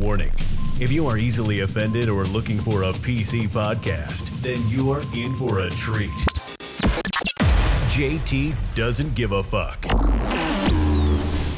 Warning. If you are easily offended or looking for a PC podcast, then you're in for a treat. JT doesn't give a fuck.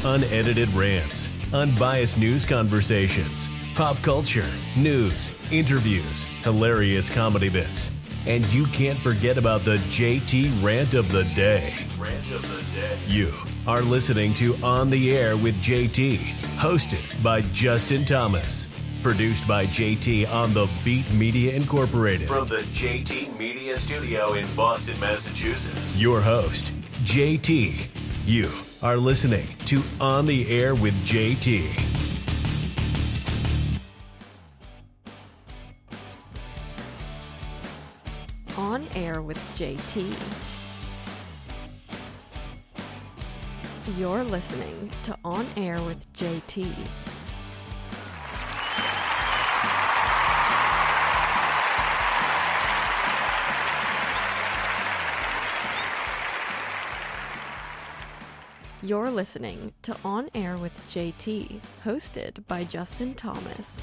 Unedited rants, unbiased news conversations, pop culture, news, interviews, hilarious comedy bits. And you can't forget about the JT rant of the day. Rant of the day. You are listening to On the Air with JT, hosted by Justin Thomas. Produced by JT on the Beat Media Incorporated. From the JT Media Studio in Boston, Massachusetts. Your host, JT. You are listening to On the Air with JT. On Air with JT. You're listening to On Air with JT. You're listening to On Air with JT, hosted by Justin Thomas.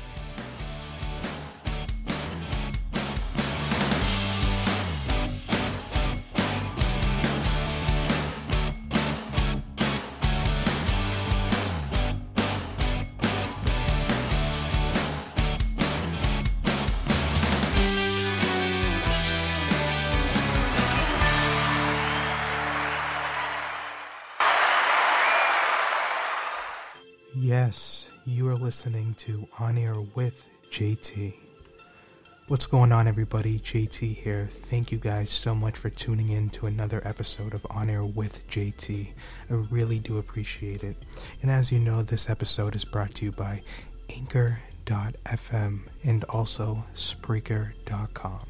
Yes, you are listening to On Air with JT. What's going on, everybody? JT here. Thank you guys so much for tuning in to another episode of On Air with JT. I really do appreciate it. And as you know, this episode is brought to you by Anchor.fm and also Spreaker.com.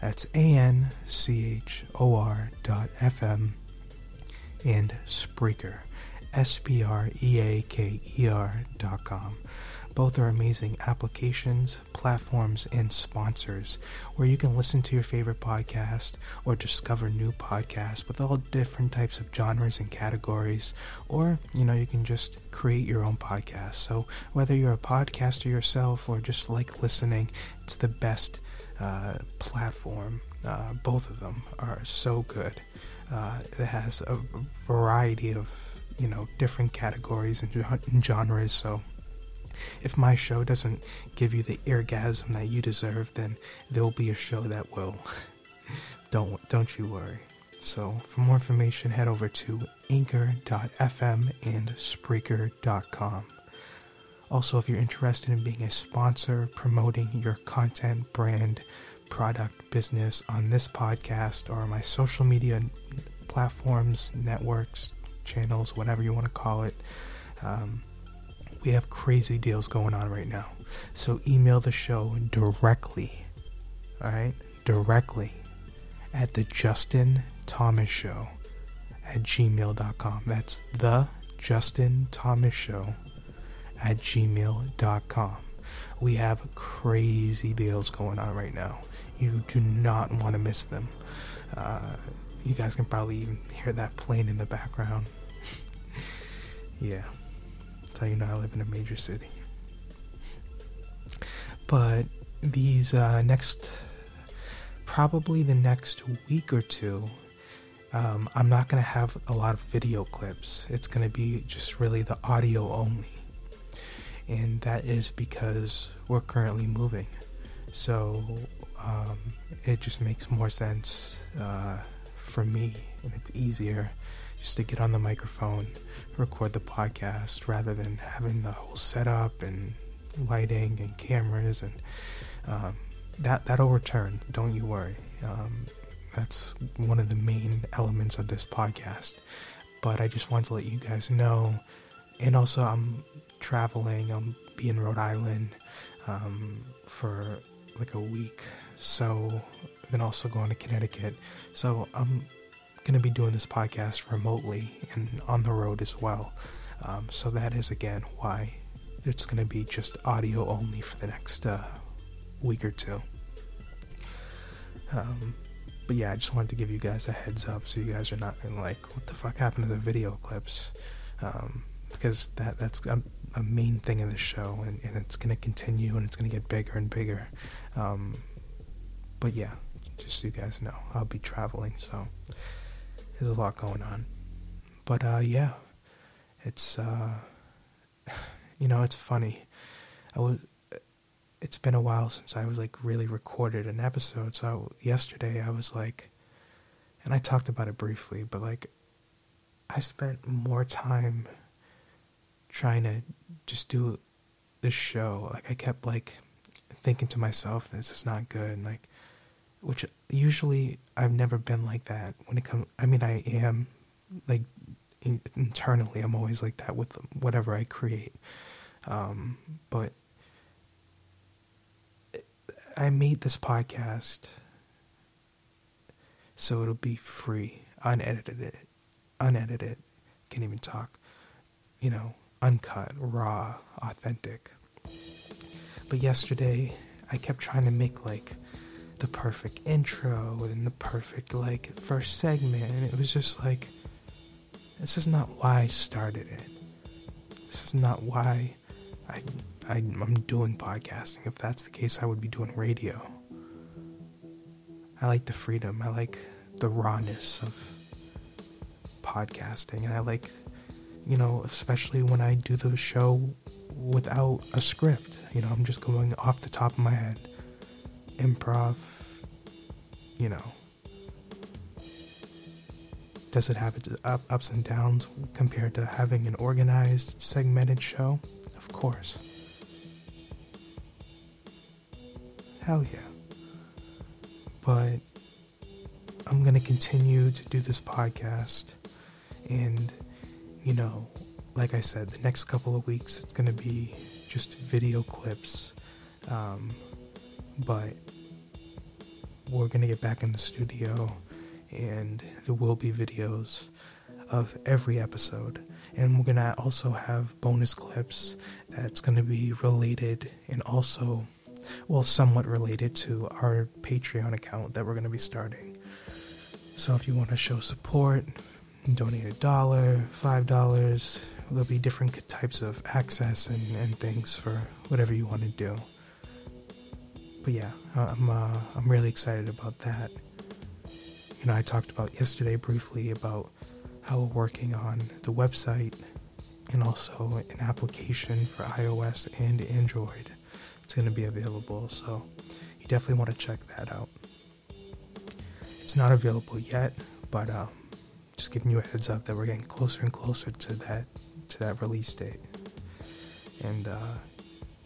That's A N C H O R dot FM and Spreaker. S-P-R-E-A-K-E-R dot com. Both are amazing applications, platforms, and sponsors where you can listen to your favorite podcast or discover new podcasts with all different types of genres and categories. Or, you know, you can just create your own podcast. So, whether you're a podcaster yourself or just like listening, it's the best uh, platform. Uh, both of them are so good. Uh, it has a variety of you know different categories and genres. So if my show doesn't give you the orgasm that you deserve then there'll be a show that will. Don't don't you worry. So for more information head over to anchor.fm and spreaker.com also if you're interested in being a sponsor promoting your content brand product business on this podcast or my social media platforms networks channels, whatever you want to call it. Um, we have crazy deals going on right now. So email the show directly, all right, directly at the Justin Thomas Show at gmail.com. That's the Justin Thomas Show at gmail.com. We have crazy deals going on right now. You do not want to miss them. Uh, you guys can probably even hear that plane in the background. yeah. That's how you know I live in a major city. But these uh, next, probably the next week or two, um, I'm not going to have a lot of video clips. It's going to be just really the audio only. And that is because we're currently moving. So um, it just makes more sense uh, for me and it's easier just to get on the microphone, record the podcast rather than having the whole setup and lighting and cameras and um, that that'll return. Don't you worry. Um, that's one of the main elements of this podcast. But I just want to let you guys know and also I'm traveling. I'll be in Rhode Island um, for like a week. So then also going to Connecticut. So I'm gonna be doing this podcast remotely and on the road as well. Um, so that is again why it's gonna be just audio only for the next uh, week or two. Um, but yeah, I just wanted to give you guys a heads up so you guys are not like, what the fuck happened to the video clips? Um, because that that's a, a, main thing of the show, and, and it's gonna continue, and it's gonna get bigger and bigger. Um, but yeah, just so you guys know, I'll be traveling, so there's a lot going on. But uh, yeah, it's uh, you know, it's funny. I was. It's been a while since I was like really recorded an episode. So yesterday I was like, and I talked about it briefly, but like, I spent more time trying to just do this show. Like I kept like thinking to myself, "This is not good." And like, which usually I've never been like that when it comes. I mean, I am like in, internally, I'm always like that with whatever I create. Um, but I made this podcast so it'll be free, unedited, unedited. Can't even talk. You know, uncut, raw, authentic. But yesterday, I kept trying to make like the perfect intro and the perfect like first segment, and it was just like, this is not why I started it. This is not why I, I I'm doing podcasting. If that's the case, I would be doing radio. I like the freedom. I like the rawness of podcasting, and I like you know, especially when I do the show without a script. You know, I'm just going off the top of my head. Improv, you know. Does it have its ups and downs compared to having an organized, segmented show? Of course. Hell yeah. But I'm going to continue to do this podcast and you know, like I said, the next couple of weeks it's going to be just video clips. Um, but we're going to get back in the studio and there will be videos of every episode. And we're going to also have bonus clips that's going to be related and also, well, somewhat related to our Patreon account that we're going to be starting. So if you want to show support, donate a dollar, five dollars. There'll be different types of access and, and things for whatever you want to do. But yeah, I'm uh, I'm really excited about that. You know, I talked about yesterday briefly about how we're working on the website and also an application for iOS and Android. It's going to be available, so you definitely want to check that out. It's not available yet, but um, just giving you a heads up that we're getting closer and closer to that to that release date. And uh,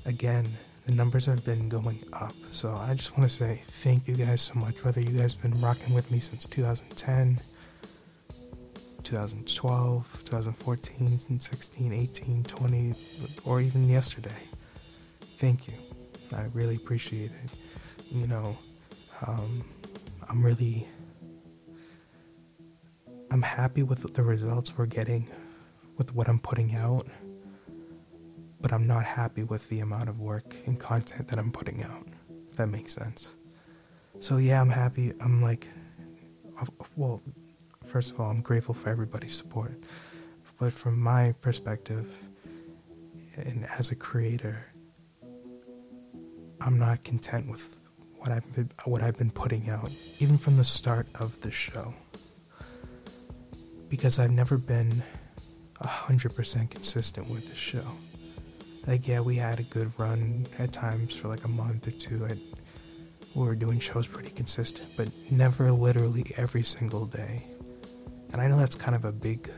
again, the numbers have been going up. So I just want to say thank you guys so much. Whether you guys have been rocking with me since 2010, 2012, 2014, 16, 18, 20, or even yesterday. Thank you. I really appreciate it. You know, um, I'm really I'm happy with the results we're getting with what I'm putting out, but I'm not happy with the amount of work and content that I'm putting out, if that makes sense. So, yeah, I'm happy. I'm like, well, first of all, I'm grateful for everybody's support. But from my perspective, and as a creator, I'm not content with what I've been, what I've been putting out, even from the start of the show because I've never been 100% consistent with the show. Like, yeah, we had a good run at times for like a month or two. At, we were doing shows pretty consistent, but never literally every single day. And I know that's kind of a big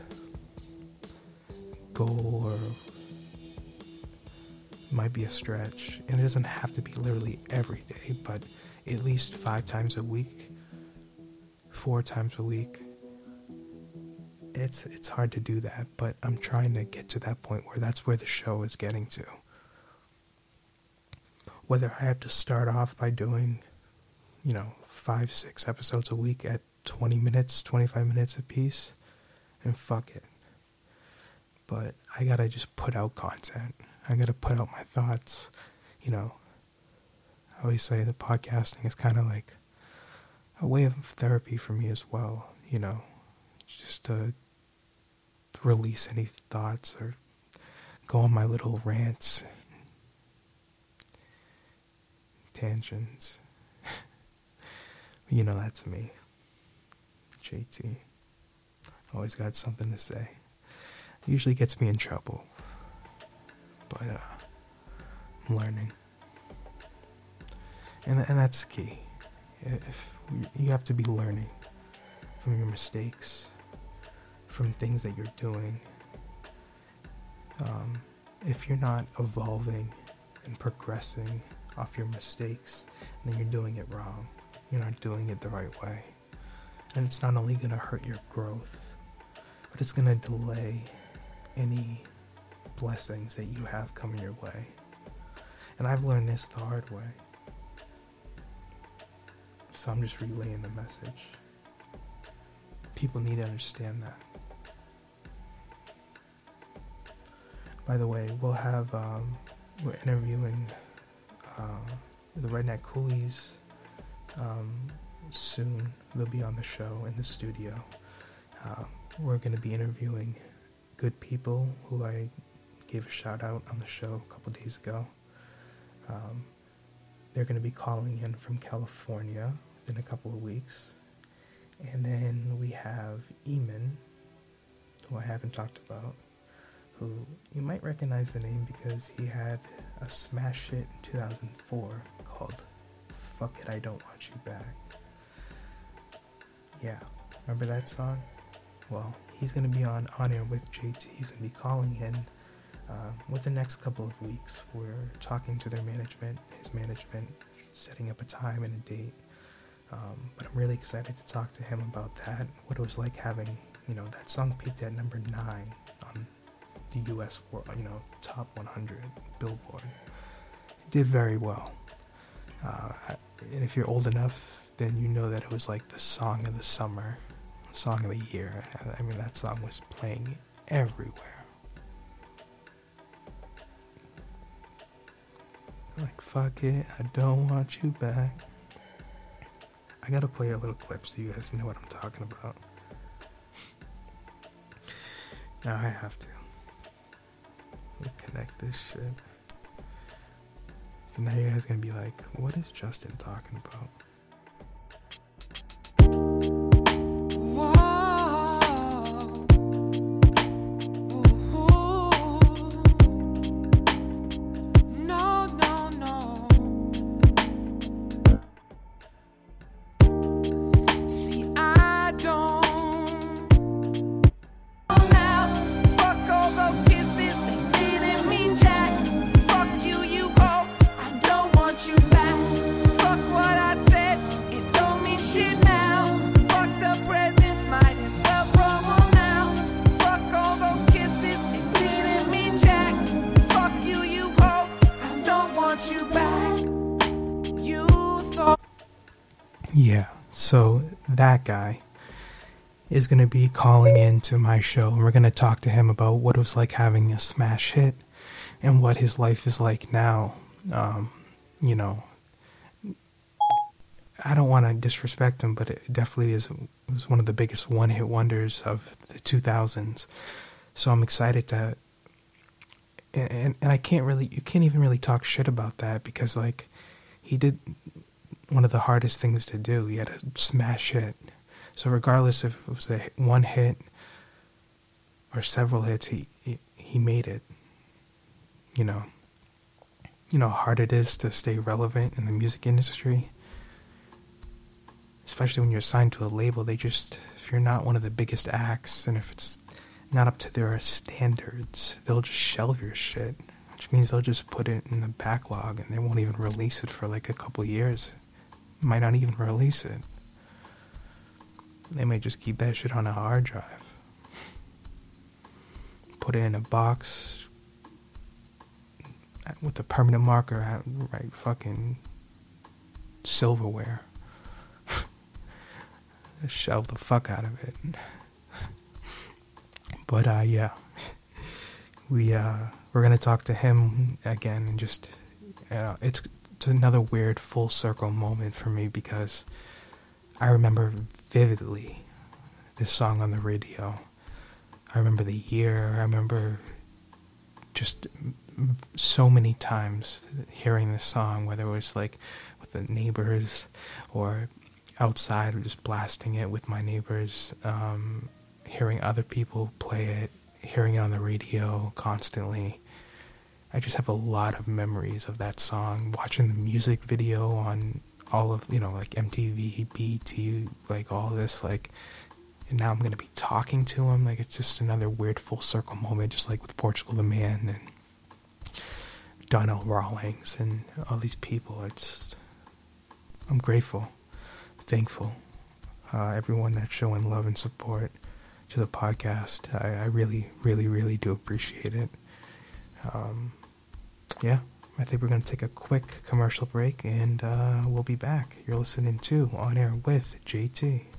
goal or might be a stretch. And it doesn't have to be literally every day, but at least five times a week, four times a week it's it's hard to do that, but I'm trying to get to that point where that's where the show is getting to. Whether I have to start off by doing, you know, five, six episodes a week at 20 minutes, 25 minutes a piece, and fuck it. But I gotta just put out content. I gotta put out my thoughts. You know, I always say that podcasting is kind of like a way of therapy for me as well. You know, just to release any thoughts or go on my little rants, tangents. you know, that's me. JT. Always got something to say. Usually gets me in trouble. But, uh, I'm learning. And, and that's key. If you have to be learning from your mistakes, from things that you're doing. Um, if you're not evolving and progressing off your mistakes, then you're doing it wrong. You're not doing it the right way. And it's not only going to hurt your growth, but it's going to delay any blessings that you have coming your way. And I've learned this the hard way. So I'm just relaying the message. People need to understand that. By the way, we'll have, um, we're interviewing uh, the Redneck Coolies um, soon. They'll be on the show in the studio. Uh, we're going to be interviewing good people who I gave a shout out on the show a couple days ago. Um, they're going to be calling in from California in a couple of weeks. And then we have Eamon, who I haven't talked about, who you might recognize the name because he had a smash hit in 2004 called Fuck It, I Don't Want You Back. Yeah, remember that song? Well, he's going to be on On Air with JT. He's going to be calling in uh, with the next couple of weeks. We're talking to their management, his management, setting up a time and a date. Um, but I'm really excited to talk to him about that. What it was like having, you know, that song peaked at number nine the U.S. You know, top 100 Billboard. Did very well. Uh, and if you're old enough, then you know that it was like the song of the summer, song of the year. I mean, that song was playing everywhere. Like, fuck it, I don't want you back. I gotta play a little clip so you guys know what I'm talking about. now I have to. Connect this shit. So now you guys gonna be like, what is Justin talking about? That guy is going to be calling in to my show, and we're going to talk to him about what it was like having a smash hit and what his life is like now. Um, you know, I don't want to disrespect him, but it definitely is was one of the biggest one hit wonders of the 2000s. So I'm excited to, and, and I can't really, you can't even really talk shit about that because like he did one of the hardest things to do. He had a smash hit. So regardless if it was a one hit or several hits, he, he he made it. You know. You know how hard it is to stay relevant in the music industry. Especially when you're signed to a label, they just if you're not one of the biggest acts and if it's not up to their standards, they'll just shelve your shit. Which means they'll just put it in the backlog and they won't even release it for like a couple years might not even release it. They might just keep that shit on a hard drive. put it in a box with a permanent marker, right? Fucking silverware. Shelve the fuck out of it. But uh, yeah, we uh, we're gonna talk to him again and just uh, it's it's another weird full circle moment for me because I remember vividly this song on the radio. I remember the year. I remember just so many times hearing this song, whether it was like with the neighbors or outside, just blasting it with my neighbors, um, hearing other people play it, hearing it on the radio constantly. I just have a lot of memories of that song, watching the music video on all of, you know, like MTV, BET, like all this, like, and now I'm going to be talking to him. Like, it's just another weird full circle moment, just like with Portugal the Man and Donnell Rawlings and all these people. It's, I'm grateful, thankful. Uh, everyone that's showing love and support to the podcast. I, I really, really, really do appreciate it. Um, yeah, I think we're going to take a quick commercial break and uh, we'll be back. You're listening to On Air with JT.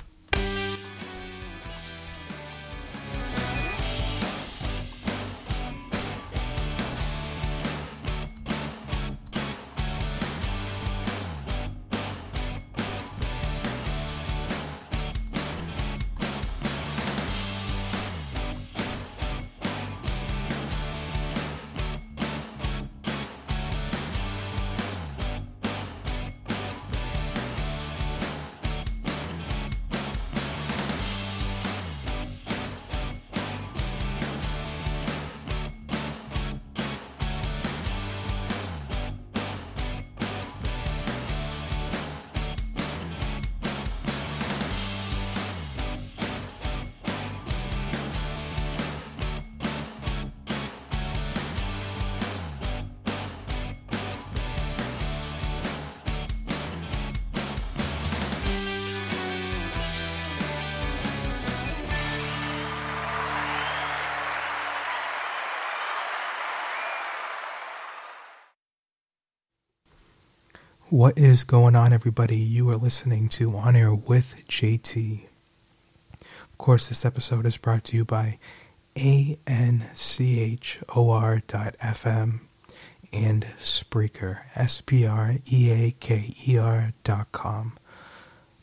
What is going on, everybody? You are listening to On Air with JT. Of course, this episode is brought to you by ANCHOR.FM and Spreaker, S P R E A K E R dot com.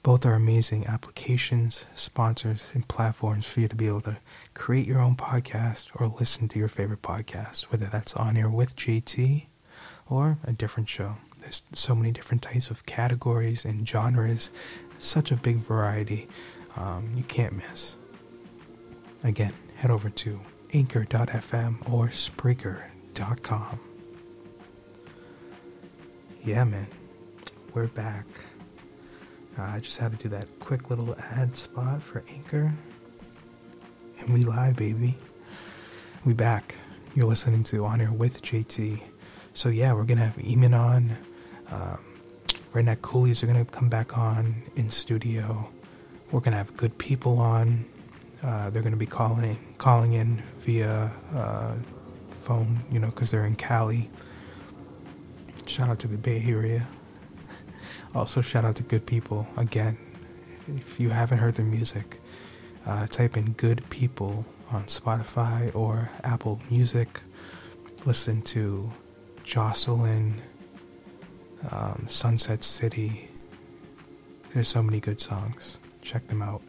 Both are amazing applications, sponsors, and platforms for you to be able to create your own podcast or listen to your favorite podcast, whether that's On Air with JT or a different show. There's so many different types of categories and genres, such a big variety. Um, you can't miss. Again, head over to anchor.fm or Spreaker.com. Yeah, man, we're back. Uh, I just had to do that quick little ad spot for Anchor. And we live, baby. We back. You're listening to On Air with JT. So yeah, we're gonna have Eamon on. Um, Redneck Coolies are going to come back on in studio. We're going to have good people on. Uh, they're going to be calling calling in via uh, phone, you know, because they're in Cali. Shout out to the Bay Area. Also, shout out to good people. Again, if you haven't heard their music, uh, type in "good people" on Spotify or Apple Music. Listen to Jocelyn um, Sunset City. There's so many good songs. Check them out.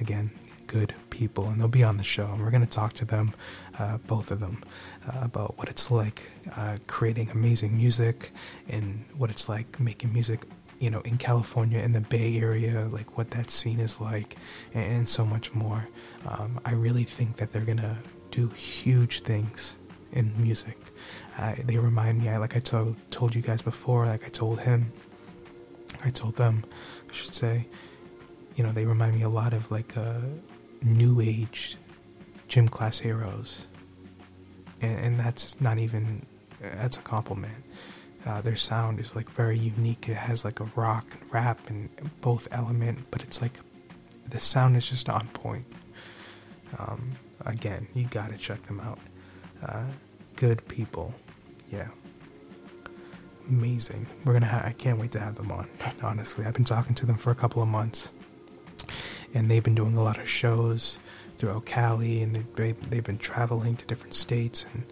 Again, good people, and they'll be on the show. And we're going to talk to them, uh, both of them, uh, about what it's like uh, creating amazing music and what it's like making music, you know, in California, in the Bay Area, like what that scene is like, and, and so much more. Um, I really think that they're going to do huge things in music. I, they remind me, I, like I told told you guys before, like I told him, I told them, I should say, you know, they remind me a lot of like uh, new age gym class heroes, and, and that's not even that's a compliment. Uh, their sound is like very unique. It has like a rock and rap and both element, but it's like the sound is just on point. Um, again, you gotta check them out. Uh, good people. Yeah. Amazing. We're gonna. Ha- I can't wait to have them on. Honestly, I've been talking to them for a couple of months, and they've been doing a lot of shows throughout Cali, and they've they've been traveling to different states, and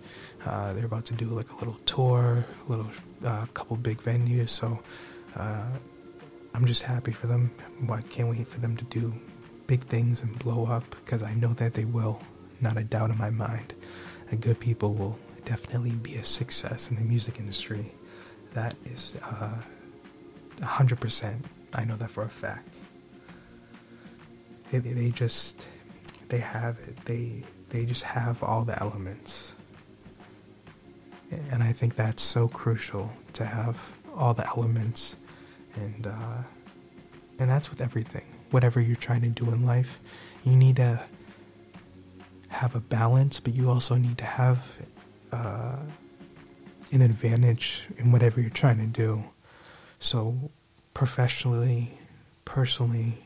uh, they're about to do like a little tour, a little uh, couple big venues. So uh, I'm just happy for them. I can't wait for them to do big things and blow up because I know that they will. Not a doubt in my mind. And good people will definitely be a success in the music industry. That is uh, 100%. I know that for a fact. They, they just, they have it. They, they just have all the elements. And I think that's so crucial to have all the elements. And, uh, and that's with everything. Whatever you're trying to do in life, you need to have a balance, but you also need to have uh, an advantage in whatever you're trying to do. So, professionally, personally,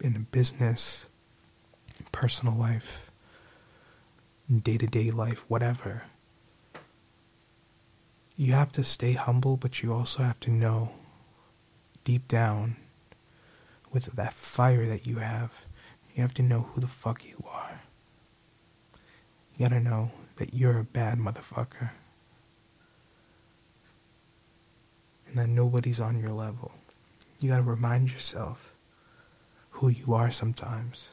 in business, personal life, day to day life, whatever, you have to stay humble, but you also have to know deep down with that fire that you have, you have to know who the fuck you are. You gotta know that you're a bad motherfucker. And that nobody's on your level. You gotta remind yourself who you are sometimes.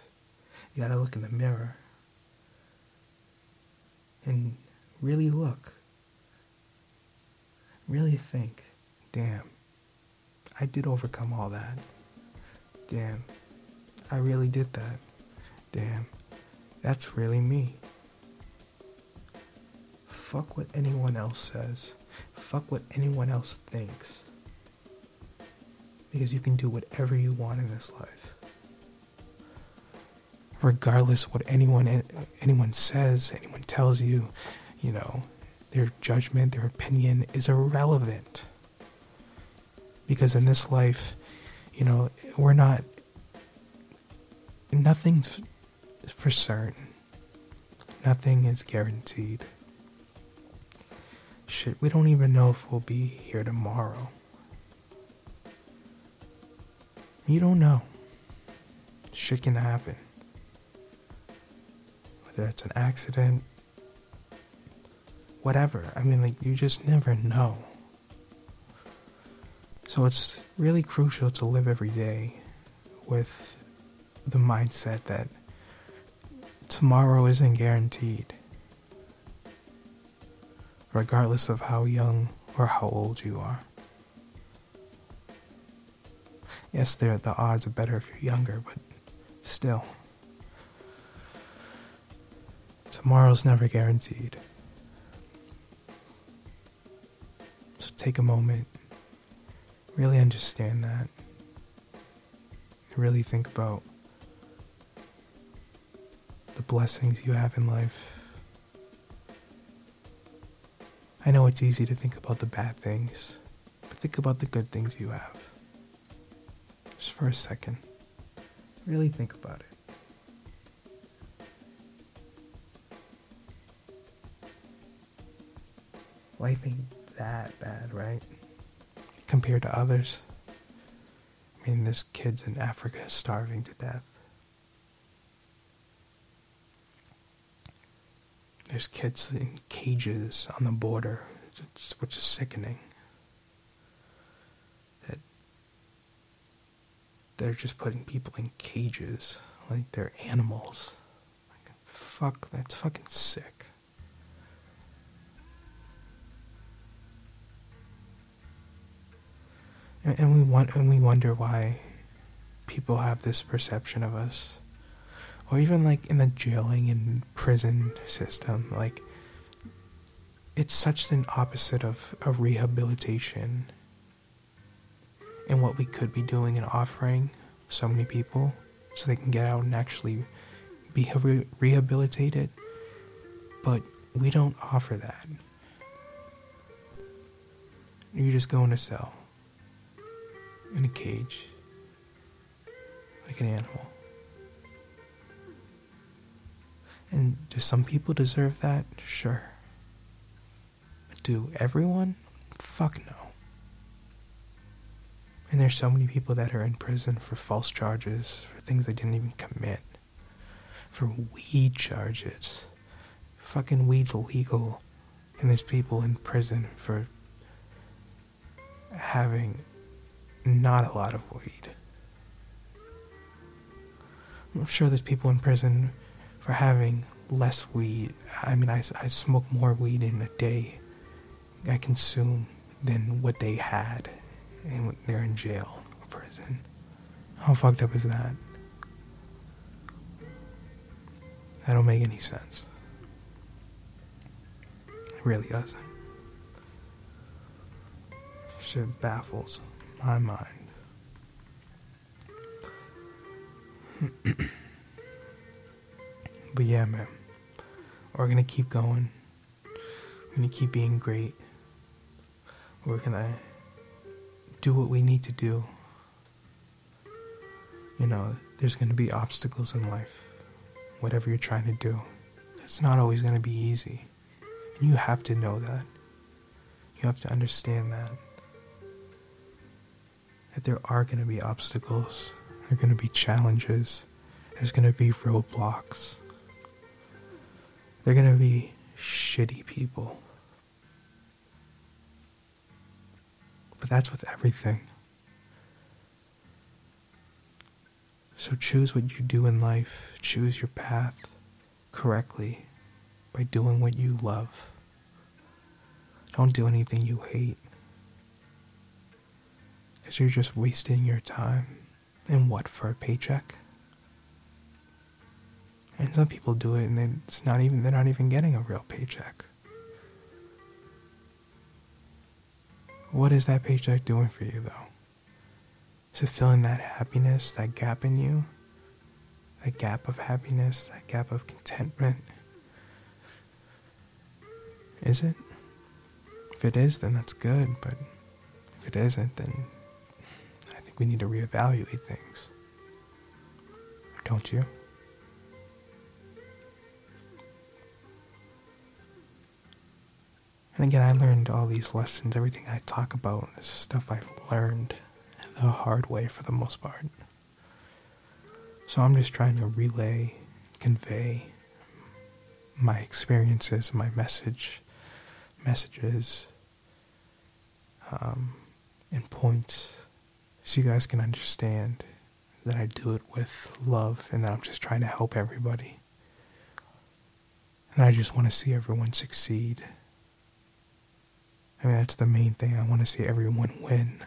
You gotta look in the mirror and really look. Really think, damn, I did overcome all that. Damn, I really did that. Damn, that's really me. Fuck what anyone else says. Fuck what anyone else thinks. Because you can do whatever you want in this life. Regardless what anyone anyone says, anyone tells you, you know, their judgment, their opinion is irrelevant. Because in this life, you know, we're not nothing's for certain. Nothing is guaranteed. Shit, we don't even know if we'll be here tomorrow. You don't know. Shit can happen. Whether it's an accident, whatever. I mean, like, you just never know. So it's really crucial to live every day with the mindset that tomorrow isn't guaranteed regardless of how young or how old you are. Yes, there the odds are better if you're younger, but still. Tomorrow's never guaranteed. So take a moment, really understand that. Really think about the blessings you have in life I know it's easy to think about the bad things, but think about the good things you have. Just for a second. Really think about it. Life ain't that bad, right? Compared to others. I mean, there's kids in Africa starving to death. There's kids in cages on the border, which is sickening. That they're just putting people in cages like they're animals. Like, fuck, that's fucking sick. And, and we want, and we wonder why people have this perception of us or even like in the jailing and prison system like it's such an opposite of a rehabilitation and what we could be doing and offering so many people so they can get out and actually be re- rehabilitated. But we don't offer that. You just go in a cell in a cage like an animal And do some people deserve that? Sure. Do everyone? Fuck no. And there's so many people that are in prison for false charges, for things they didn't even commit, for weed charges. Fucking weed's illegal. And there's people in prison for having not a lot of weed. I'm sure there's people in prison for having less weed. I mean, I, I smoke more weed in a day I consume than what they had and they're in jail or prison. How fucked up is that? That don't make any sense. It really doesn't. Shit baffles my mind. but yeah, man. We're gonna keep going. We're gonna keep being great. We're gonna do what we need to do. You know, there's gonna be obstacles in life. Whatever you're trying to do, it's not always gonna be easy. And you have to know that. You have to understand that. That there are gonna be obstacles, there are gonna be challenges, there's gonna be roadblocks. They're gonna be shitty people. But that's with everything. So choose what you do in life, choose your path correctly by doing what you love. Don't do anything you hate. Because you're just wasting your time. And what, for a paycheck? And some people do it and it's not even they're not even getting a real paycheck. What is that paycheck doing for you though? Is it filling that happiness, that gap in you? That gap of happiness, that gap of contentment? Is it? If it is, then that's good, but if it isn't, then I think we need to reevaluate things. Don't you? And again, I learned all these lessons. Everything I talk about is stuff I've learned the hard way for the most part. So I'm just trying to relay, convey my experiences, my message, messages, um, and points, so you guys can understand that I do it with love and that I'm just trying to help everybody. And I just want to see everyone succeed. I mean, that's the main thing. I want to see everyone win.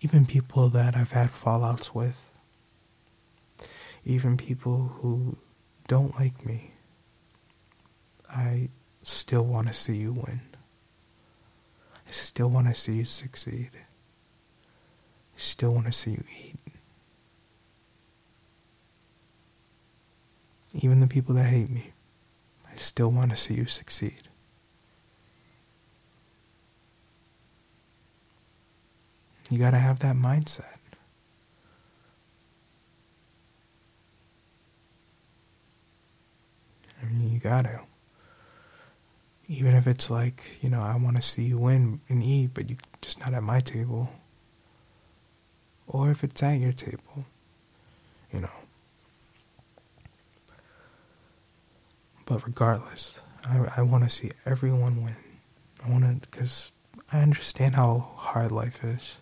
Even people that I've had fallouts with. Even people who don't like me. I still want to see you win. I still want to see you succeed. I still want to see you eat. Even the people that hate me, I still want to see you succeed. You got to have that mindset. I mean, you got to. Even if it's like, you know, I want to see you win and eat, but you're just not at my table. Or if it's at your table, you know. But regardless, I, I want to see everyone win. I want to, because I understand how hard life is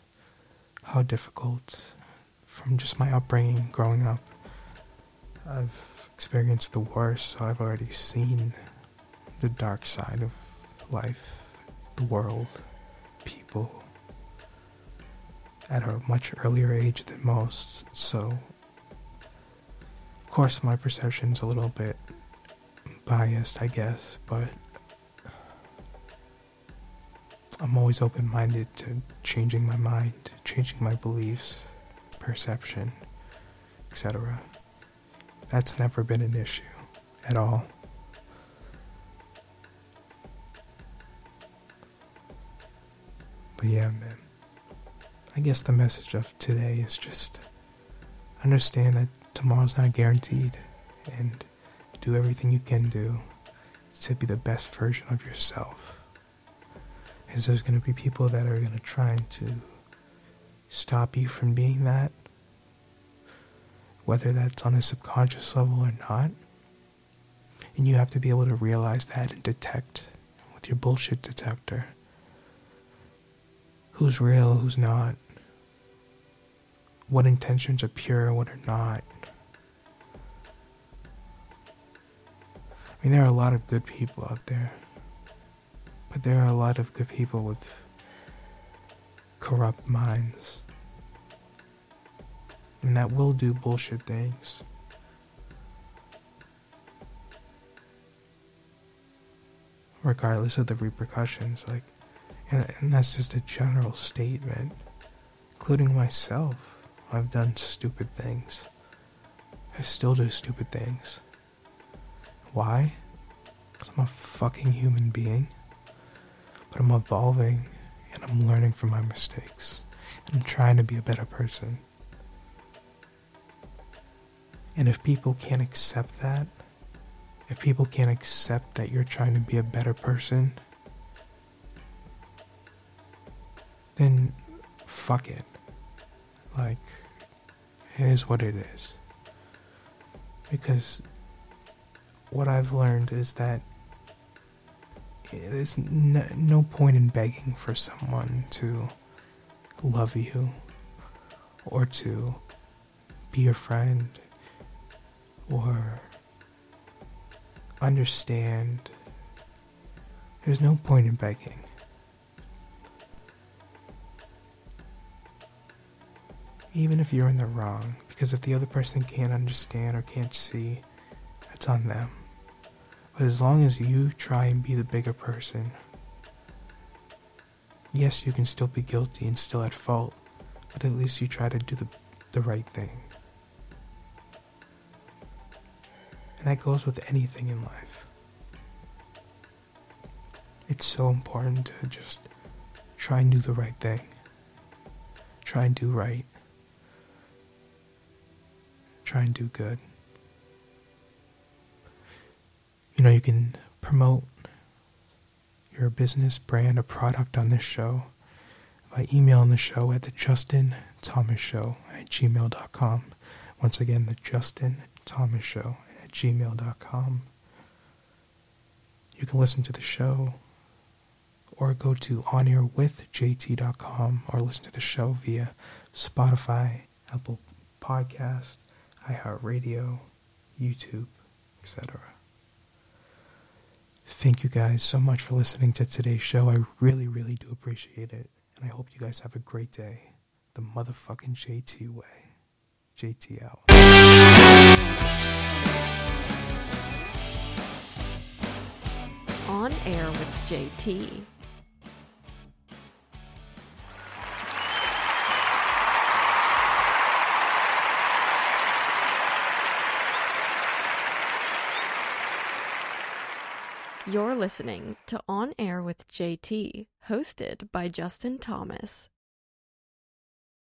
how difficult from just my upbringing growing up. I've experienced the worst, so I've already seen the dark side of life, the world, people at a much earlier age than most. So, of course, my perception's a little bit biased, I guess, but I'm always open minded to changing my mind, changing my beliefs, perception, etc. That's never been an issue at all. But yeah, man. I guess the message of today is just understand that tomorrow's not guaranteed and do do everything you can do to be the best version of yourself. Because there's going to be people that are going to try to stop you from being that, whether that's on a subconscious level or not. And you have to be able to realize that and detect with your bullshit detector who's real, who's not, what intentions are pure, what are not. I mean, there are a lot of good people out there, but there are a lot of good people with corrupt minds. And that will do bullshit things. Regardless of the repercussions, like, and, and that's just a general statement, including myself. I've done stupid things. I still do stupid things. Why? Because I'm a fucking human being. But I'm evolving and I'm learning from my mistakes. And I'm trying to be a better person. And if people can't accept that, if people can't accept that you're trying to be a better person, then fuck it. Like, it is what it is. Because what I've learned is that there's no, no point in begging for someone to love you or to be your friend or understand. There's no point in begging. Even if you're in the wrong, because if the other person can't understand or can't see, that's on them. But as long as you try and be the bigger person, yes, you can still be guilty and still at fault, but at least you try to do the, the right thing. And that goes with anything in life. It's so important to just try and do the right thing. Try and do right. Try and do good. You can promote your business, brand, or product on this show by emailing the show at the Justin Thomas Show at gmail.com. Once again, the Justin Thomas Show at gmail.com. You can listen to the show or go to onairwithjt.com or listen to the show via Spotify, Apple Podcast, iHeartRadio, YouTube, etc. Thank you guys so much for listening to today's show. I really, really do appreciate it. And I hope you guys have a great day. The motherfucking JT way. JT. On air with JT. You're listening to On Air with JT, hosted by Justin Thomas.